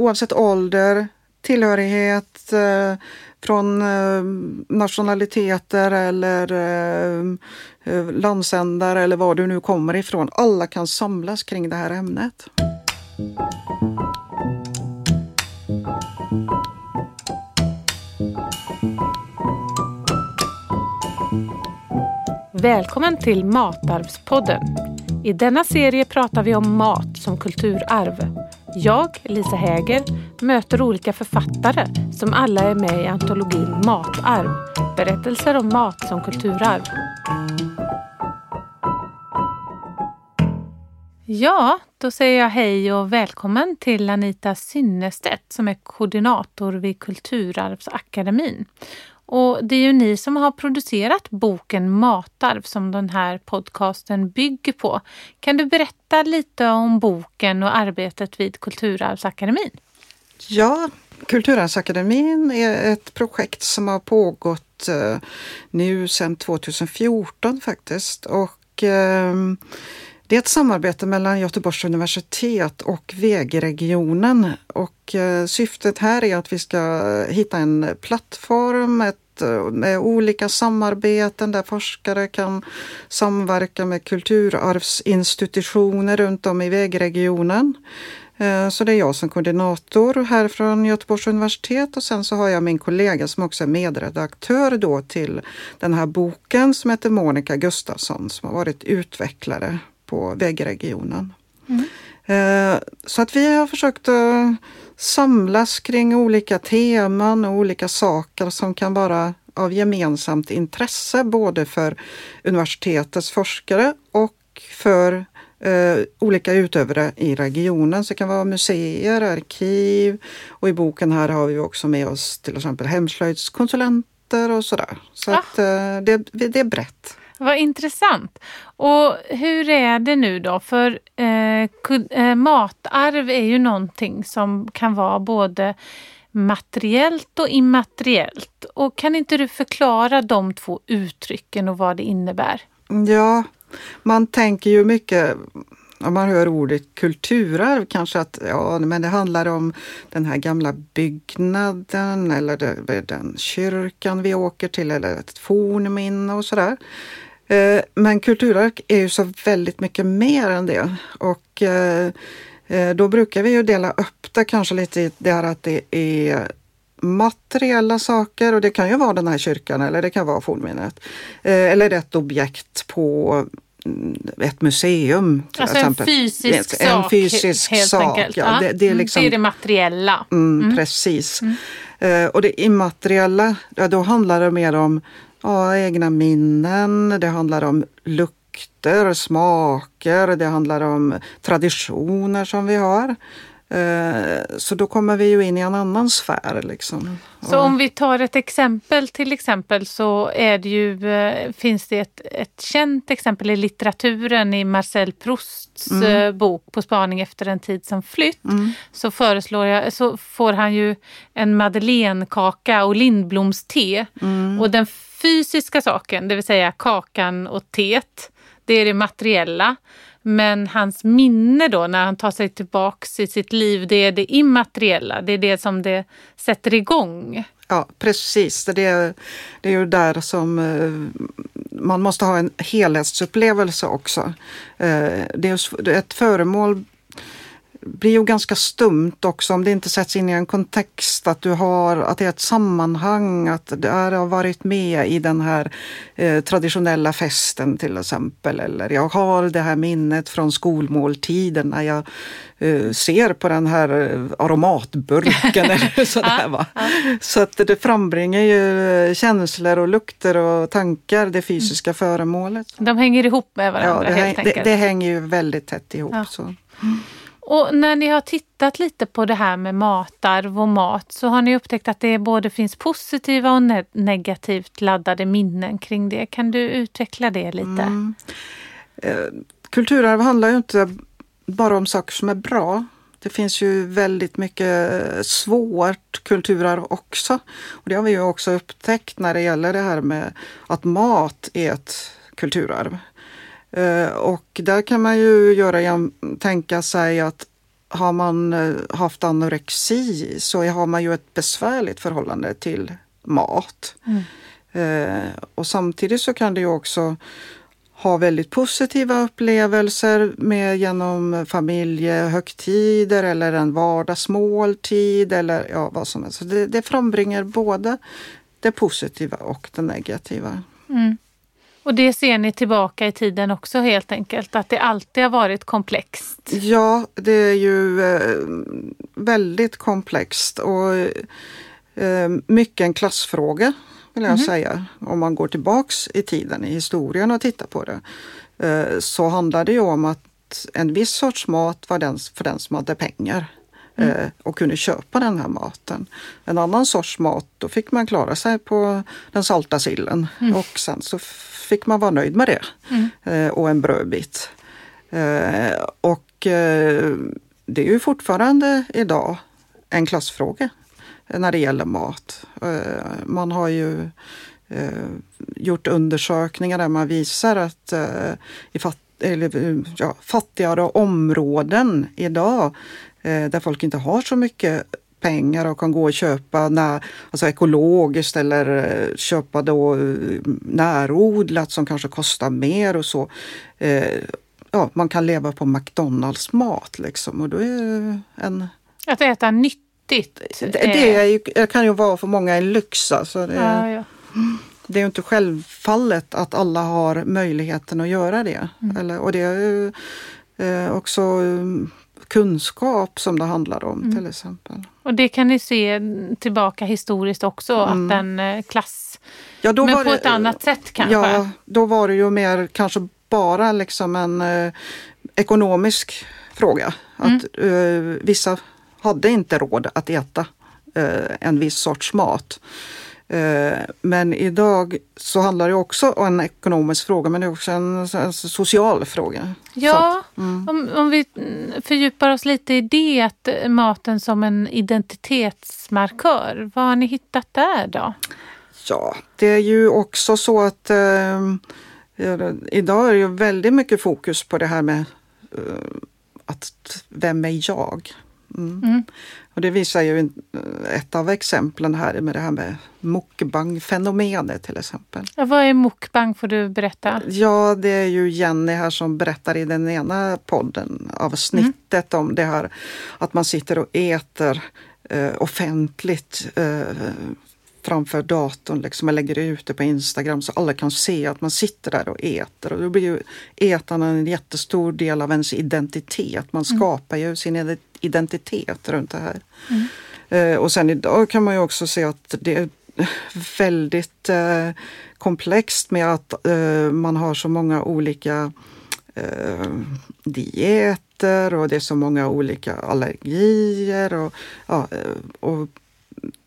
oavsett ålder, tillhörighet, eh, från eh, nationaliteter eller eh, eh, landsändar eller var du nu kommer ifrån. Alla kan samlas kring det här ämnet. Välkommen till Matarvspodden. I denna serie pratar vi om mat som kulturarv. Jag, Lisa Häger, möter olika författare som alla är med i antologin Matarv. Berättelser om mat som kulturarv. Ja, då säger jag hej och välkommen till Anita Synnestedt som är koordinator vid Kulturarvsakademin. Och det är ju ni som har producerat boken Matarv som den här podcasten bygger på. Kan du berätta lite om boken och arbetet vid Kulturarvsakademin? Ja, Kulturarvsakademin är ett projekt som har pågått eh, nu sedan 2014 faktiskt. Och, eh, det är ett samarbete mellan Göteborgs universitet och VG-regionen och eh, syftet här är att vi ska hitta en plattform ett, eh, med olika samarbeten där forskare kan samverka med kulturarvsinstitutioner runt om i vägregionen. Eh, så det är jag som koordinator här från Göteborgs universitet. Och sen så har jag min kollega som också är medredaktör då till den här boken som heter Monica Gustafsson som har varit utvecklare på vägregionen. Mm. Eh, så att vi har försökt att samlas kring olika teman och olika saker som kan vara av gemensamt intresse både för universitetets forskare och för eh, olika utövare i regionen. Så det kan vara museer, arkiv och i boken här har vi också med oss till exempel hemslöjdskonsulenter och sådär. Så ah. att, eh, det, det är brett. Vad intressant. Och hur är det nu då? För eh, eh, matarv är ju någonting som kan vara både materiellt och immateriellt. Och kan inte du förklara de två uttrycken och vad det innebär? Ja, man tänker ju mycket om man hör ordet kulturarv kanske att ja, men det handlar om den här gamla byggnaden eller den kyrkan vi åker till eller ett fornminne och sådär. Eh, men kulturarv är ju så väldigt mycket mer än det och eh, eh, då brukar vi ju dela upp det kanske lite i det här att det är materiella saker och det kan ju vara den här kyrkan eller det kan vara fornminnet. Eller ett objekt på mm, ett museum. Till alltså exempel. en fysisk sak. En fysisk helt sak. Enkelt. Ja, det, det, är liksom, det är det materiella. Mm, mm. Precis. Mm. Eh, och det immateriella, då handlar det mer om ja, egna minnen, det handlar om lukter, smaker, det handlar om traditioner som vi har. Eh, så då kommer vi ju in i en annan sfär. Liksom. Så om vi tar ett exempel till exempel så är det ju, eh, finns det ett, ett känt exempel i litteraturen i Marcel Prousts mm. Eh, bok På spaning efter en tid som flytt. Mm. Så föreslår jag, så får han ju en madeleinekaka och lindblomste. Mm. Och den fysiska saken, det vill säga kakan och teet, det är det materiella. Men hans minne då när han tar sig tillbaks i sitt liv, det är det immateriella. Det är det som det sätter igång. Ja, precis. Det är, det är ju där som eh, man måste ha en helhetsupplevelse också. Eh, det är ett föremål blir ju ganska stumt också om det inte sätts in i en kontext, att du har, att det är ett sammanhang, att det har varit med i den här eh, traditionella festen till exempel. Eller jag har det här minnet från skolmåltiden när jag eh, ser på den här eh, aromatburken eller sådär. Va? Så att det frambringar ju känslor och lukter och tankar, det fysiska föremålet. De hänger ihop med varandra ja, det, helt enkelt. Det, det hänger ju väldigt tätt ihop. Ja. Så. Och när ni har tittat lite på det här med matarv och mat så har ni upptäckt att det både finns positiva och ne negativt laddade minnen kring det. Kan du utveckla det lite? Mm. Eh, kulturarv handlar ju inte bara om saker som är bra. Det finns ju väldigt mycket svårt kulturarv också. Och det har vi ju också upptäckt när det gäller det här med att mat är ett kulturarv. Eh, och där kan man ju göra, tänka sig att har man eh, haft anorexi så har man ju ett besvärligt förhållande till mat. Mm. Eh, och samtidigt så kan det ju också ha väldigt positiva upplevelser med genom familjehögtider eller en vardagsmåltid eller ja, vad som helst. Det, det frambringar både det positiva och det negativa. Mm. Och det ser ni tillbaka i tiden också helt enkelt, att det alltid har varit komplext? Ja, det är ju eh, väldigt komplext och eh, mycket en klassfråga vill jag mm. säga. Om man går tillbaks i tiden i historien och tittar på det eh, så handlar det ju om att en viss sorts mat var den för den som hade pengar. Mm. Och kunde köpa den här maten. En annan sorts mat, då fick man klara sig på den salta sillen mm. och sen så fick man vara nöjd med det. Mm. Eh, och en brödbit. Eh, och det är ju fortfarande idag en klassfråga när det gäller mat. Man har ju gjort undersökningar där man visar att i fatt, eller, ja, fattigare områden idag Eh, där folk inte har så mycket pengar och kan gå och köpa när, alltså ekologiskt eller eh, köpa då eh, närodlat som kanske kostar mer och så. Ja, man kan leva på McDonalds mat liksom och då är en... Att äta nyttigt? Det, det, är ju, det kan ju vara för många en lyx. Alltså det, ja, ja. det är ju inte självfallet att alla har möjligheten att göra det. Mm. Eller, och det är ju också kunskap som det handlar om mm. till exempel. Och det kan ni se tillbaka historiskt också, mm. att den eh, klass... Ja, Men på det, ett annat sätt kanske? Ja, då var det ju mer kanske bara liksom en eh, ekonomisk fråga. Att mm. eh, vissa hade inte råd att äta eh, en viss sorts mat. Eh, men idag så handlar det också om en ekonomisk fråga men det är också en, en social fråga. Ja, att, mm. om, om, vi fördjupar oss lite i det, att maten som en identitetsmarkör. Vad har ni hittat där då? Ja, det är ju också så att eh, idag är det ju väldigt mycket fokus på det här med eh, att vem är jag? Mm. Mm. Och det visar ju ett av exemplen här med det här med mukbang-fenomenet till exempel. Ja, vad är mukbang får du berätta? Ja, det är ju Jenny här som berättar i den ena podden avsnittet mm. om det här att man sitter och äter eh, offentligt eh, framför datorn liksom, och lägger ut det på Instagram så alla kan se att man sitter där och äter. Och då blir ju ätandet en jättestor del av ens identitet. Man mm. skapar ju sin identitet runt det här. Mm. Eh, och sen idag kan man ju också se att det är väldigt eh, komplext med att eh, man har så många olika dieter och det är så många olika allergier. Och, ja, och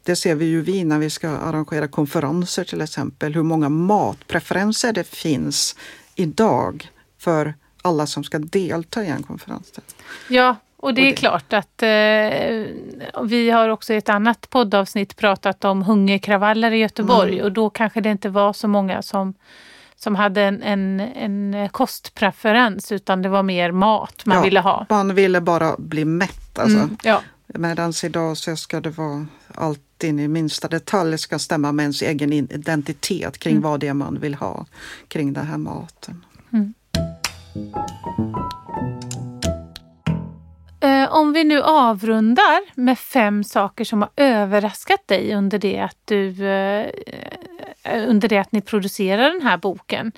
det ser vi ju vi när vi ska arrangera konferenser till exempel, hur många matpreferenser det finns idag för alla som ska delta i en konferens. Ja, och det är klart att eh, vi har också i ett annat poddavsnitt pratat om hungerkravaller i Göteborg mm. och då kanske det inte var så många som som hade en, en, en kostpreferens utan det var mer mat man ja, ville ha. Man ville bara bli mätt. Alltså. Mm, ja. Medan idag så ska det vara allt in i minsta detalj ska stämma med ens egen identitet kring mm. vad det är man vill ha kring den här maten. Mm. Eh, om vi nu avrundar med fem saker som har överraskat dig under det att, du, eh, under det att ni producerar den här boken.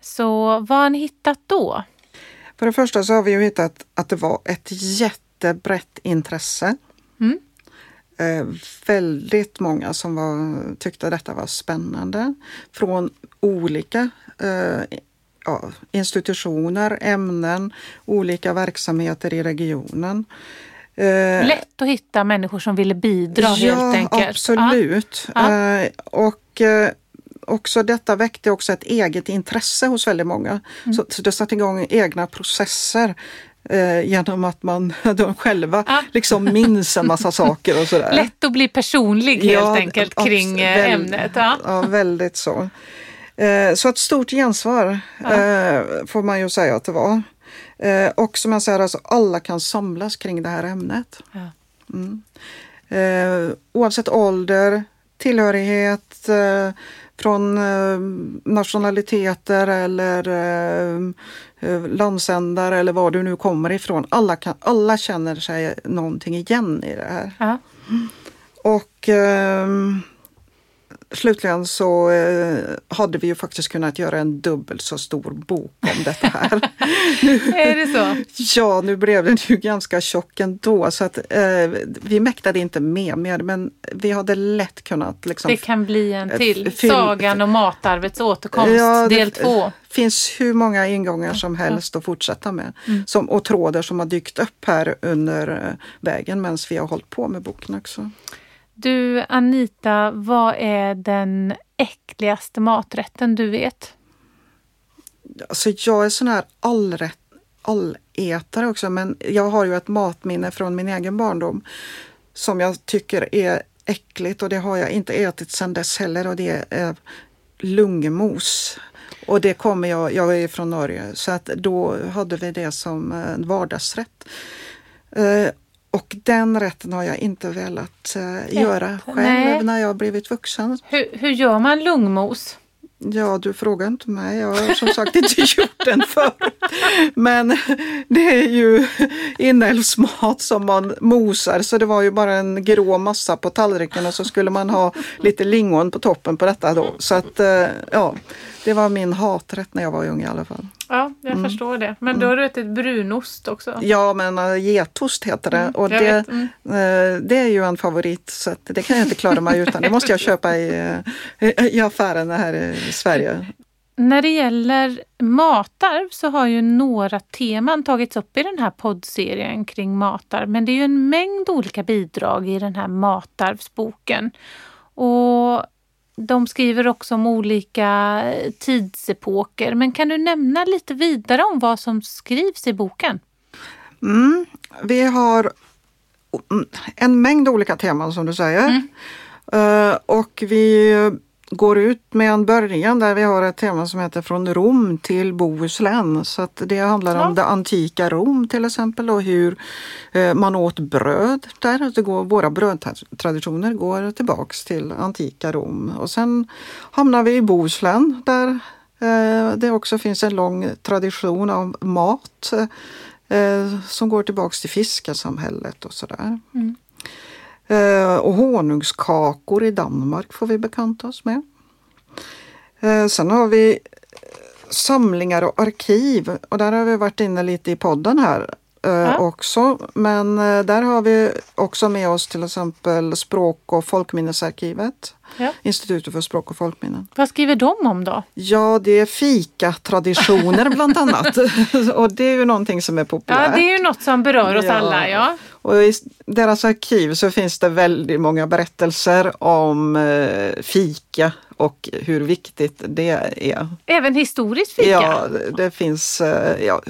Så vad har ni hittat då? För det första så har vi ju hittat att det var ett jättebrett intresse. Mm. Eh, väldigt många som var, tyckte detta var spännande från olika eh, ja, institutioner, ämnen, olika verksamheter i regionen. Eh, Lätt att hitta människor som ville bidra ja, helt enkelt. Absolut. Ja. Eh, och eh, också detta väckte också ett eget intresse hos väldigt många. Mm. Så, så det satte igång egna processer eh, genom att man de själva ja. liksom minns en massa saker och sådär. Lätt att bli personlig helt ja, enkelt kring ämnet. Ja. ja, väldigt så. Eh, så ett stort gensvar ja. Eh, får man ju säga att det var. Eh, och som jag säger, alltså, alla kan samlas kring det här ämnet. Ja. Mm. Oavsett ålder, tillhörighet, från nationaliteter eller landsändar eller var du nu kommer ifrån. Alla, kan, alla känner sig någonting igen i det här. Ja. Och ehm, slutligen så eh, hade vi ju faktiskt kunnat göra en dubbelt så stor bok om detta här. Är det så? ja, nu blev den ju ganska tjock ändå så att eh, vi mäktade inte med mer men vi hade lätt kunnat liksom Det kan bli en till. F- fyll- Sagan om matarvets återkomst, Ja, det- del två. finns hur många ingångar som helst att fortsätta med. Mm. Som, och trådar som har dykt upp här under eh, vägen medan vi har hållit på med boken också. Du Anita, vad är den äckligaste maträtten du vet? Alltså jag är sån här allrätt, allätare också men jag har ju ett matminne från min egen barndom som jag tycker är äckligt och det har jag inte ätit sedan dess heller och det är eh, lungmos. Och det kommer jag, jag är från Norge, så att då hade vi det som en vardagsrätt. Eh, och den rätten har jag inte velat eh, göra själv Nej. när jag har blivit vuxen. Hur, hur gör man lungmos? Ja, du frågar inte mig. Jag har som sagt inte gjort den förr. Men det är ju inälvsmat som man mosar så det var ju bara en grå massa på tallriken och så skulle man ha lite lingon på toppen på detta då. Så att eh, ja, det var min haträtt när jag var ung i alla fall. Ja, jag förstår det. Men då har du ätit brunost också? Ja, men uh, getost heter det och jag det, mm. eh, det är ju en favorit så att det kan jag inte klara mig utan. Det måste jag köpa i, eh, i affären här i Sverige. När det gäller matarv så har ju några teman tagits upp i den här poddserien kring matarv. Men det är ju en mängd olika bidrag i den här matarvsboken. Och de skriver också om olika tidsepoker. Men kan du nämna lite vidare om vad som skrivs i boken? Mm, vi har mm, en mängd olika teman som du säger. Eh, och vi går ut med en början där vi har ett tema som heter Från Rom till Bohuslän. Så att det handlar Ja. om det antika Rom till exempel och hur eh, man åt bröd där. Det går, våra brödtraditioner går tillbaks till antika Rom. Och sen hamnar vi i Bohuslän där eh, det också finns en lång tradition av mat eh, som går tillbaks till fiskarsamhället och sådär. Mm. Eh, och honungskakor i Danmark får vi bekanta oss med. Eh, sen har vi samlingar och arkiv och där har vi varit inne lite i podden här Ja. också. Men eh, där har vi också med oss till exempel Språk och folkminnesarkivet. Ja. Institutet för språk och folkminnen. Vad skriver de om då? Ja, det är fika-traditioner bland annat. och det är ju någonting som är populärt. Ja, det är ju något som berör oss Ja. alla. Ja. Och i deras arkiv så finns det väldigt många berättelser om eh, fika och hur viktigt det är. Även historiskt fika. Ja, det- finns, eh, ja,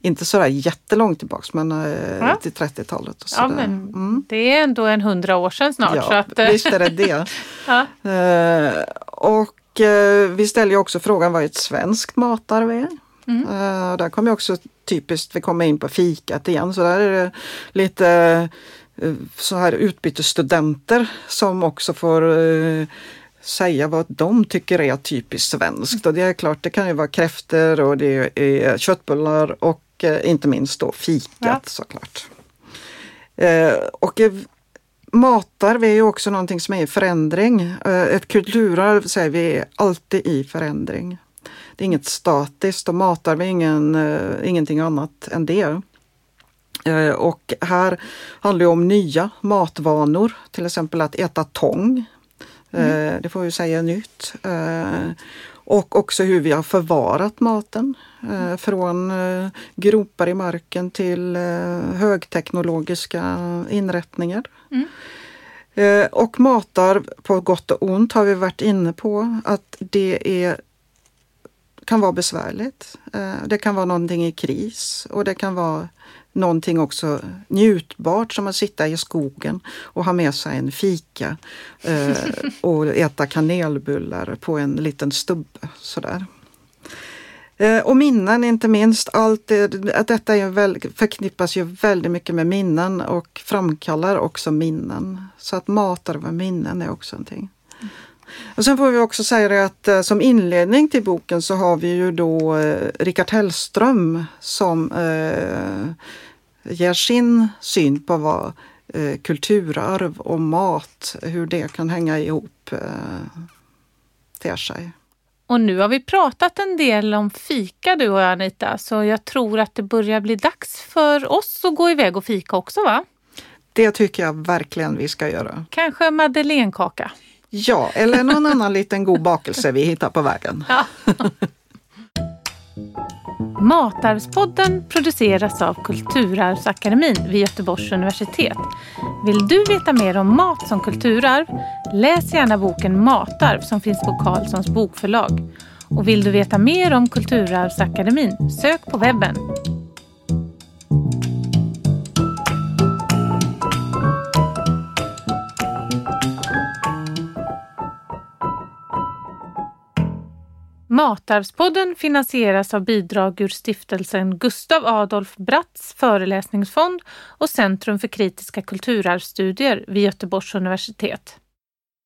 inte sådär jättelångt tillbaks men eh, Ja. till 30-talet. Och Ja, men mm. det är ändå en hundra år sedan snart. ja, så att, eh, visst är det det. ja. Eh, och vi ställer ju också frågan vad ett svenskt matarv är. Mm. Där kommer också typiskt, vi kommer in på fikat igen, så där är det lite så här utbytesstudenter som också får säga vad de tycker är typiskt svenskt. Och det är klart, det kan ju vara kräftor och det är köttbullar och eh, inte minst då fikat Ja. såklart. Eh, och eh, Matarv är ju också någonting som är i förändring. Ett kulturarv säger vi är alltid i förändring. Det är inget statiskt och matarv är ingen, ingenting annat än det. Och här handlar det om nya matvanor, till exempel att äta tång. Eh, Det får vi säga nytt. Eh, Och också hur vi har förvarat maten. eh, Från eh, gropar i marken till högteknologiska inrättningar. Eh, Och matarv på gott och ont har vi varit inne på att det är, kan vara besvärligt. Det kan vara någonting i kris och det kan vara någonting också njutbart som att sitta i skogen och ha med sig en fika eh, och äta kanelbullar på en liten stubbe. Sådär. Eh, och minnen inte minst. Allt det, att detta är väl, förknippas ju väldigt mycket med minnen och framkallar också minnen. Så att matar med minnen är också någonting. Och sen får vi också säga det att eh, som inledning till boken så har vi ju då eh, Rickard Hellström som eh, ger sin syn på vad eh, kulturarv och mat, hur det kan hänga ihop eh, ter sig. Och nu har vi pratat en del om fika du och jag Anita, så jag tror att det börjar bli dags för oss att gå iväg och fika också va? Det tycker jag verkligen vi ska göra. Kanske madeleinekaka? Ja, eller någon annan liten god bakelse vi hittar på vägen. Ja. Matarvspodden produceras av Kulturarvsakademin vid Göteborgs universitet. Vill du veta mer om mat som kulturarv? Läs gärna boken Matarv som finns på Carlssons bokförlag. Och vill du veta mer om Kulturarvsakademin? Sök på webben Matarvspodden finansieras av bidrag ur stiftelsen Gustav Adolf Bratts föreläsningsfond och Centrum för kritiska kulturarvsstudier vid Göteborgs universitet.